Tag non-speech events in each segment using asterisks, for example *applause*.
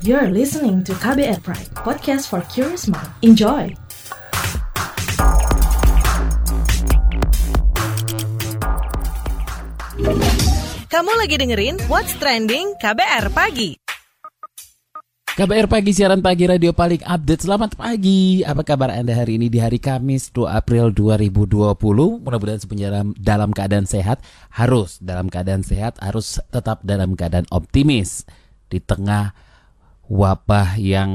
You're listening to KBR Pride, podcast for curious mind. Enjoy! Kamu lagi dengerin What's Trending KBR Pagi. KBR Pagi, siaran pagi radio paling update. Selamat pagi. Apa kabar Anda hari ini di hari Kamis 2 April 2020? Mudah-mudahan semuanya dalam keadaan sehat. Harus dalam keadaan sehat, harus tetap dalam keadaan optimis. Di tengah wabah yang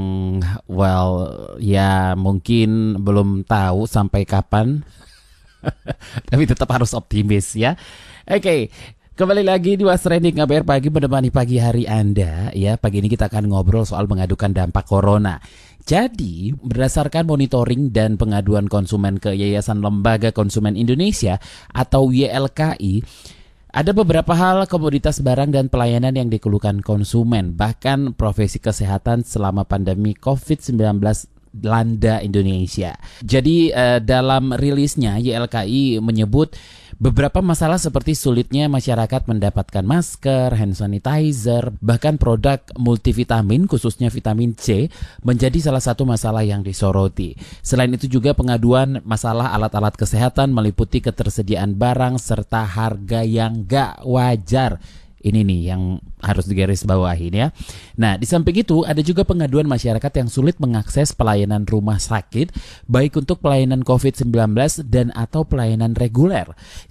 well ya mungkin belum tahu sampai kapan. *laughs* Tapi tetap harus optimis ya. Oke, okay. Kembali lagi di Was Trending Pagi menemani pagi hari Anda ya. Pagi ini kita akan ngobrol soal mengadukan dampak corona. Jadi, berdasarkan monitoring dan pengaduan konsumen ke Yayasan Lembaga Konsumen Indonesia atau YLKI, ada beberapa hal komoditas barang dan pelayanan yang dikeluhkan konsumen, bahkan profesi kesehatan selama pandemi COVID-19 landa Indonesia. Jadi uh, dalam rilisnya YLKI menyebut Beberapa masalah seperti sulitnya masyarakat mendapatkan masker, hand sanitizer, bahkan produk multivitamin khususnya vitamin C menjadi salah satu masalah yang disoroti. Selain itu juga pengaduan masalah alat-alat kesehatan meliputi ketersediaan barang serta harga yang gak wajar ini nih yang harus digaris bawahi ya. Nah, di samping itu ada juga pengaduan masyarakat yang sulit mengakses pelayanan rumah sakit baik untuk pelayanan COVID-19 dan atau pelayanan reguler.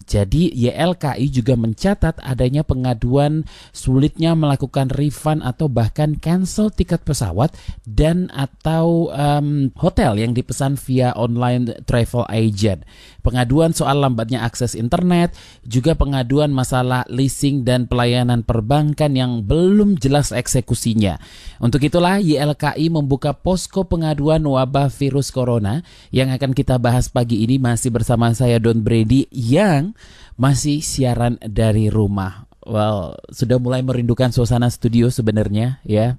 Jadi YLKI juga mencatat adanya pengaduan sulitnya melakukan refund atau bahkan cancel tiket pesawat dan atau um, hotel yang dipesan via online travel agent. Pengaduan soal lambatnya akses internet, juga pengaduan masalah leasing dan pelayanan layanan perbankan yang belum jelas eksekusinya. Untuk itulah YLKI membuka posko pengaduan wabah virus corona yang akan kita bahas pagi ini masih bersama saya Don Brady yang masih siaran dari rumah. Well, sudah mulai merindukan suasana studio sebenarnya ya.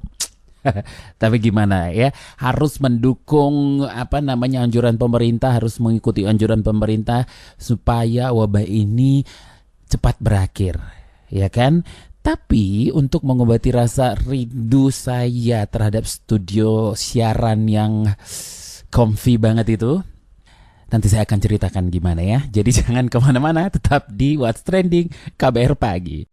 *laughs* Tapi gimana ya? Harus mendukung apa namanya anjuran pemerintah, harus mengikuti anjuran pemerintah supaya wabah ini cepat berakhir ya kan? Tapi untuk mengobati rasa rindu saya terhadap studio siaran yang comfy banget itu, nanti saya akan ceritakan gimana ya. Jadi *laughs* jangan ke mana-mana, tetap di What's Trending KBR Pagi.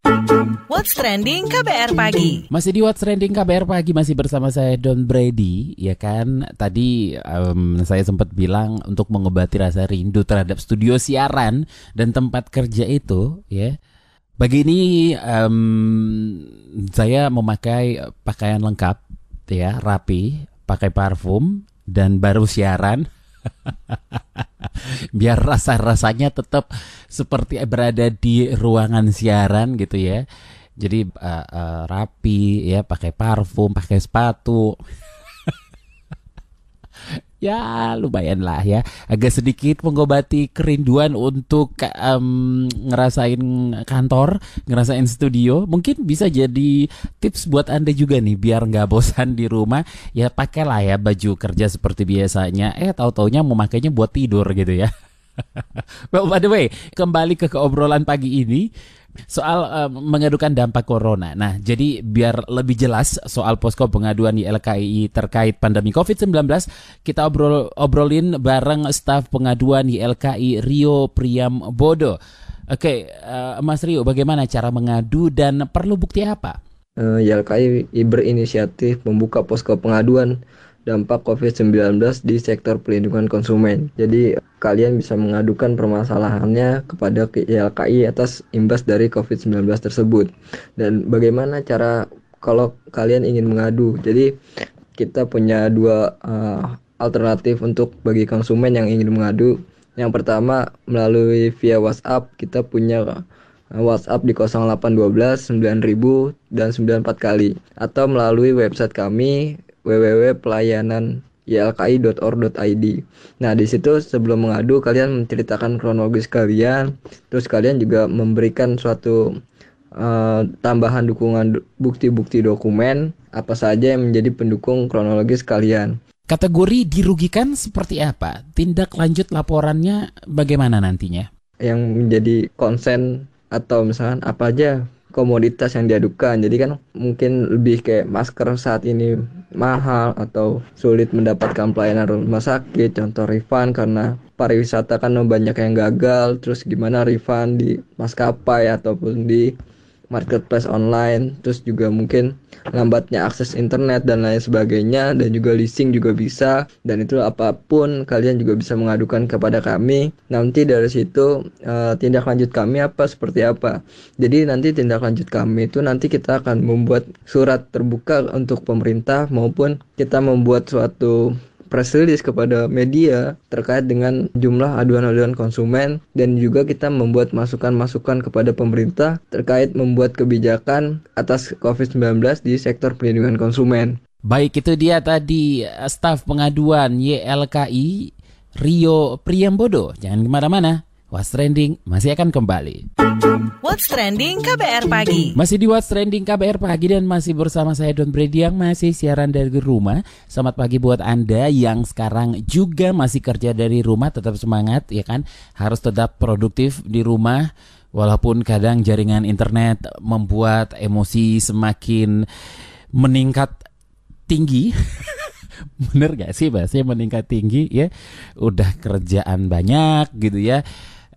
What's Trending KBR Pagi. Masih di What's Trending KBR Pagi, masih bersama saya Don Brady, ya kan? Tadi um, saya sempat bilang untuk mengobati rasa rindu terhadap studio siaran dan tempat kerja itu, ya Pagi ini um, saya memakai pakaian lengkap, ya rapi, pakai parfum dan baru siaran. *laughs* *laughs* Biar rasa-rasanya tetap seperti berada di ruangan siaran gitu ya. Jadi uh, uh, rapi ya, pakai parfum, pakai sepatu ya lumayan lah ya. Agak sedikit mengobati kerinduan untuk um, ngerasain kantor ngerasain studio. Mungkin bisa jadi tips buat anda juga nih biar nggak bosan di rumah. Ya pakailah ya baju kerja seperti biasanya. Eh tahu taunya memakainya buat tidur gitu ya. *laughs* Well by the way kembali ke keobrolan pagi ini soal uh, mengadukan dampak corona. Nah, jadi biar lebih jelas soal posko pengaduan YLKI terkait pandemi COVID-19, kita obrol obrolin bareng staf pengaduan YLKI Rio Priam Bodo. Oke, uh, Mas Rio, bagaimana cara mengadu dan perlu bukti apa? Uh, YLKI berinisiatif membuka posko pengaduan dampak COVID-19 di sektor pelindungan konsumen. Jadi kalian bisa mengadukan permasalahannya kepada YLKI atas imbas dari COVID-19 tersebut. Dan bagaimana cara kalau kalian ingin mengadu? Jadi kita punya dua uh, alternatif untuk bagi konsumen yang ingin mengadu. Yang pertama melalui via WhatsApp kita punya uh, WhatsApp di 0812 9000 dan 94 kali atau melalui website kami www.pelayanan.ylki.or.id. Nah, di situ sebelum mengadu kalian menceritakan kronologis kalian, terus kalian juga memberikan suatu uh, tambahan dukungan bukti-bukti dokumen apa saja yang menjadi pendukung kronologis kalian. Kategori dirugikan seperti apa? Tindak lanjut laporannya bagaimana nantinya? Yang menjadi konsen atau misalkan apa aja komoditas yang diadukan. Jadi kan mungkin lebih kayak masker saat ini mahal atau sulit mendapatkan pelayanan rumah sakit, contoh refund karena pariwisata kan banyak yang gagal, terus gimana refund di maskapai ataupun di marketplace online, terus juga mungkin lambatnya akses internet dan lain sebagainya dan juga leasing juga bisa dan itu apa pun kalian juga bisa mengadukan kepada kami. Nanti dari situ uh, tindak lanjut kami apa seperti apa. Jadi nanti tindak lanjut kami itu nanti kita akan membuat surat terbuka untuk pemerintah maupun kita membuat suatu press release kepada media terkait dengan jumlah aduan-aduan konsumen dan juga kita membuat masukan-masukan kepada pemerintah terkait membuat kebijakan atas COVID-19 di sektor perlindungan konsumen. Baik, itu dia tadi eh, staf pengaduan YLKI Rio Priyambodo. Jangan ke mana-mana. What's Trending masih akan kembali. What's Trending KBR Pagi. Masih di What's Trending KBR Pagi dan masih bersama saya Don Brady yang masih siaran dari rumah. Selamat pagi buat Anda yang sekarang juga masih kerja dari rumah. Tetap semangat ya kan. Harus tetap produktif di rumah. Walaupun kadang jaringan internet membuat emosi semakin meningkat tinggi. *laughs* Bener gak sih bahasanya meningkat tinggi ya? Udah kerjaan banyak gitu ya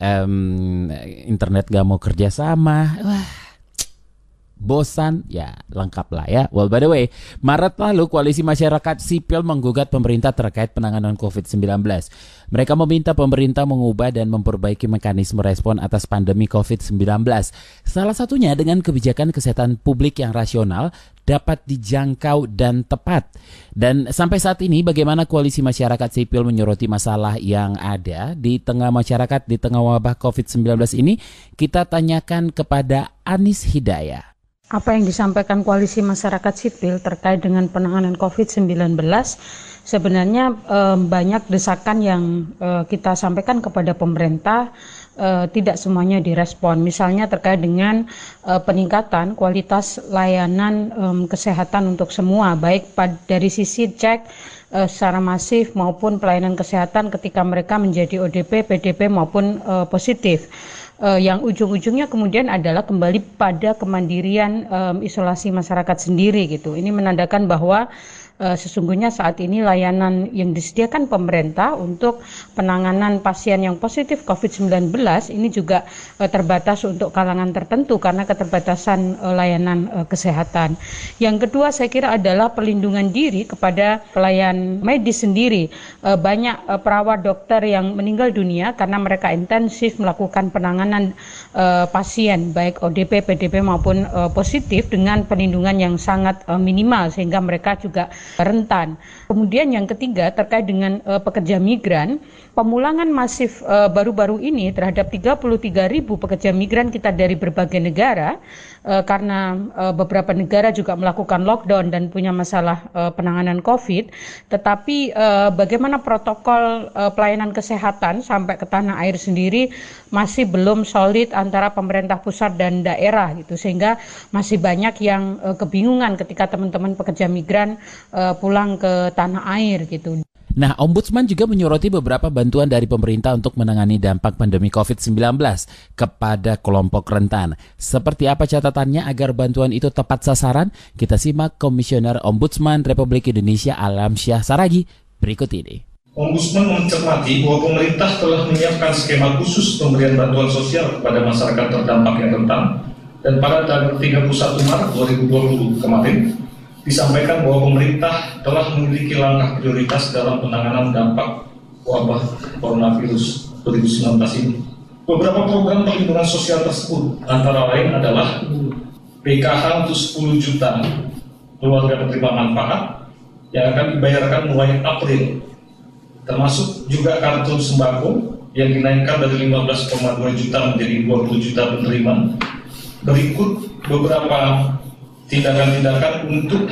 um, internet gak mau kerja sama, wah bosan, ya lengkap lah ya. Well by the way, Maret lalu Koalisi Masyarakat Sipil menggugat pemerintah terkait penanganan COVID-19. Mereka meminta pemerintah mengubah dan memperbaiki mekanisme respon atas pandemi COVID-19. Salah satunya dengan kebijakan kesehatan publik yang rasional dapat dijangkau dan tepat. Dan sampai saat ini bagaimana koalisi masyarakat sipil menyoroti masalah yang ada di tengah masyarakat di tengah wabah COVID-19 ini? Kita tanyakan kepada Anis Hidayah apa yang disampaikan koalisi masyarakat sipil terkait dengan penanganan COVID-19 sebenarnya eh, banyak desakan yang eh, kita sampaikan kepada pemerintah eh, tidak semuanya direspon. Misalnya terkait dengan eh, peningkatan kualitas layanan eh, kesehatan untuk semua, baik dari sisi cek eh, secara masif maupun pelayanan kesehatan ketika mereka menjadi ODP, PDP maupun eh, positif uh, yang ujung-ujungnya kemudian adalah kembali pada kemandirian um, isolasi masyarakat sendiri gitu. Ini menandakan bahwa sesungguhnya saat ini layanan yang disediakan pemerintah untuk penanganan pasien yang positif COVID-19 ini juga uh, terbatas untuk kalangan tertentu karena keterbatasan uh, layanan kesehatan. Yang kedua saya kira adalah perlindungan diri kepada pelayan medis sendiri. Banyak perawat dokter yang meninggal dunia karena mereka intensif melakukan penanganan uh, pasien baik ODP, PDP maupun uh, positif dengan perlindungan yang sangat uh, minimal sehingga mereka juga rentan. Kemudian yang ketiga terkait dengan uh, pekerja migran, pemulangan masif uh, baru-baru ini terhadap 33 ribu pekerja migran kita dari berbagai negara uh, karena uh, beberapa negara juga melakukan lockdown dan punya masalah uh, penanganan COVID. Tetapi uh, bagaimana protokol uh, pelayanan kesehatan sampai ke tanah air sendiri masih belum solid antara pemerintah pusat dan daerah gitu sehingga masih banyak yang uh, kebingungan ketika teman-teman pekerja migran uh, pulang ke tanah air gitu. Nah, Ombudsman juga menyoroti beberapa bantuan dari pemerintah untuk menangani dampak pandemi COVID-19 kepada kelompok rentan. Seperti apa catatannya agar bantuan itu tepat sasaran? Kita simak Komisioner Ombudsman Republik Indonesia Alam Syah Saragi berikut ini. Ombudsman mencermati bahwa pemerintah telah menyiapkan skema khusus pemberian bantuan sosial kepada masyarakat terdampak yang rentan dan pada tanggal 31 Maret 2020 kemarin disampaikan bahwa pemerintah telah memiliki langkah prioritas dalam penanganan dampak wabah coronavirus 2019 ini. Beberapa program perlindungan sosial tersebut antara lain adalah PKH untuk 10 juta keluarga penerima manfaat yang akan dibayarkan mulai April, termasuk juga kartu sembako yang dinaikkan dari 15,2 juta menjadi 20 juta penerima. Berikut beberapa tindakan-tindakan untuk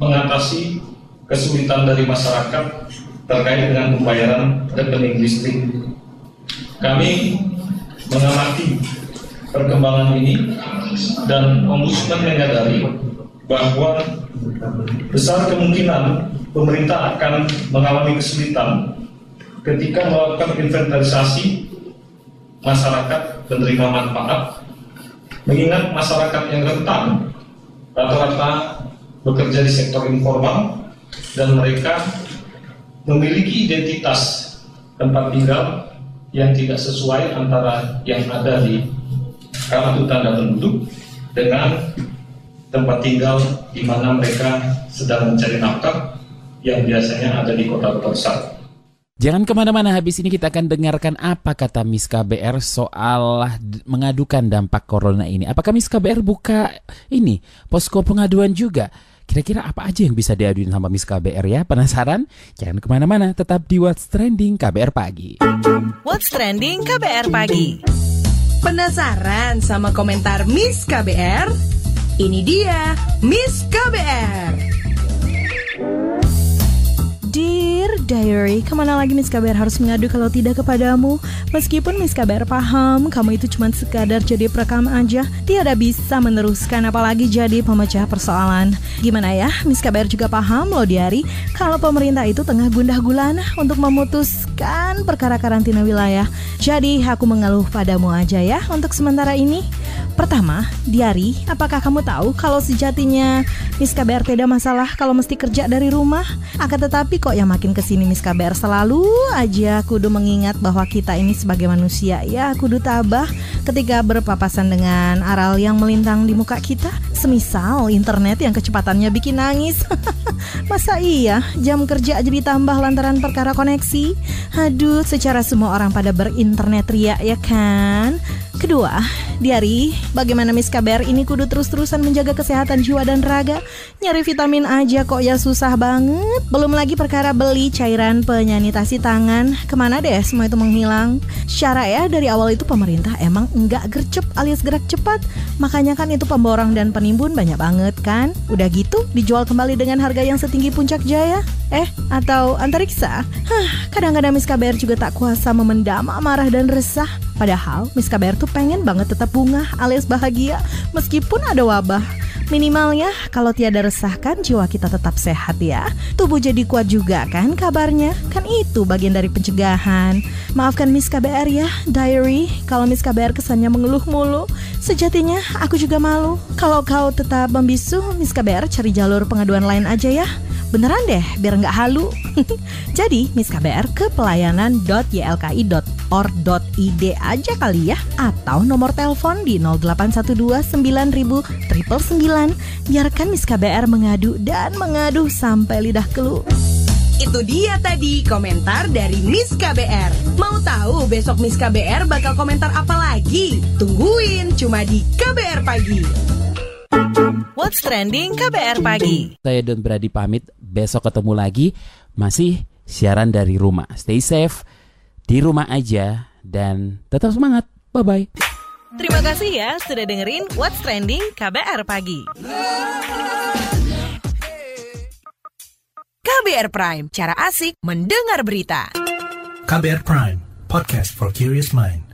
mengatasi kesulitan dari masyarakat terkait dengan pembayaran rekening listrik. Kami mengamati perkembangan ini dan Ombudsman menyadari bahwa besar kemungkinan pemerintah akan mengalami kesulitan ketika melakukan inventarisasi masyarakat penerima manfaat Mengingat masyarakat yang rentan rata-rata bekerja di sektor informal dan mereka memiliki identitas tempat tinggal yang tidak sesuai antara yang ada di kartu tanda penduduk dengan tempat tinggal di mana mereka sedang mencari nafkah yang biasanya ada di kota-kota besar. Jangan ke mana-mana, habis ini kita akan dengarkan apa kata Miss KBR soal mengadukan dampak corona ini. Apakah Miss KBR buka ini, posko pengaduan juga? Kira-kira apa aja yang bisa diaduin sama Miss KBR ya? Penasaran? Jangan ke mana-mana, tetap di What's Trending KBR Pagi. What's Trending KBR Pagi. Penasaran sama komentar Miss KBR? Ini dia Miss KBR. Dear Diary, ke mana lagi Miss KBR harus mengadu kalau tidak kepadamu? Meskipun Miss KBR paham, kamu itu cuma sekadar jadi perekam aja, tiada bisa meneruskan apalagi jadi pemecah persoalan. Gimana ya, Miss KBR juga paham loh Diary, kalau pemerintah itu tengah gundah gulana untuk memutuskan perkara karantina wilayah. Jadi aku mengeluh padamu aja ya untuk sementara ini. Pertama, Diary, apakah kamu tahu kalau sejatinya Miss KBR tidak masalah kalau mesti kerja dari rumah? Akan tetapi kok yang makin ke sini Miss KBR selalu aja kudu mengingat bahwa kita ini sebagai manusia ya kudu tabah ketika berpapasan dengan aral yang melintang di muka kita. Semisal internet yang kecepatannya bikin nangis. *laughs* Masa iya jam kerja aja ditambah lantaran perkara koneksi? Aduh, secara semua orang pada berinternet ria ya kan? Kedua, Diari, bagaimana Miss KBR ini kudu terus-terusan menjaga kesehatan jiwa dan raga? Nyari vitamin aja kok ya susah banget. Belum lagi perkara beli cairan penyanitasi tangan. Ke mana deh semua itu menghilang? Secara ya dari awal itu pemerintah emang enggak gercep alias gerak cepat. Makanya kan itu pemborong dan penimbun banyak banget kan? Udah gitu dijual kembali dengan harga yang setinggi puncak jaya? Eh, atau antariksa? Hah, kadang-kadang Miss KBR juga tak kuasa memendam amarah dan resah. Padahal Miss KBR tuh pengen banget tetap bunga alias bahagia meskipun ada wabah. Minimalnya kalau tiada resahkan jiwa kita tetap sehat ya. Tubuh jadi kuat juga kan kabarnya. Kan itu bagian dari pencegahan. Maafkan Miss KBR ya, diary. Kalau Miss KBR kesannya mengeluh mulu. Sejatinya aku juga malu. Kalau kau tetap membisu, Miss KBR cari jalur pengaduan lain aja ya. Beneran deh, biar nggak halu. *laughs* Jadi, Miss KBR ke pelayanan.ylki.or.id aja kali ya. Atau nomor telepon di 0812 9000 Biarkan Miss KBR mengadu dan mengadu sampai lidah keluh. Itu dia tadi komentar dari Miss KBR. Mau tahu besok Miss KBR bakal komentar apa lagi? Tungguin cuma di KBR Pagi. What's Trending KBR Pagi. Saya Don Brady pamit, besok ketemu lagi masih siaran dari rumah. Stay safe, di rumah aja, dan tetap semangat. Bye-bye. Terima kasih ya sudah dengerin What's Trending KBR Pagi. KBR Prime, cara asik mendengar berita. KBR Prime, podcast for curious mind.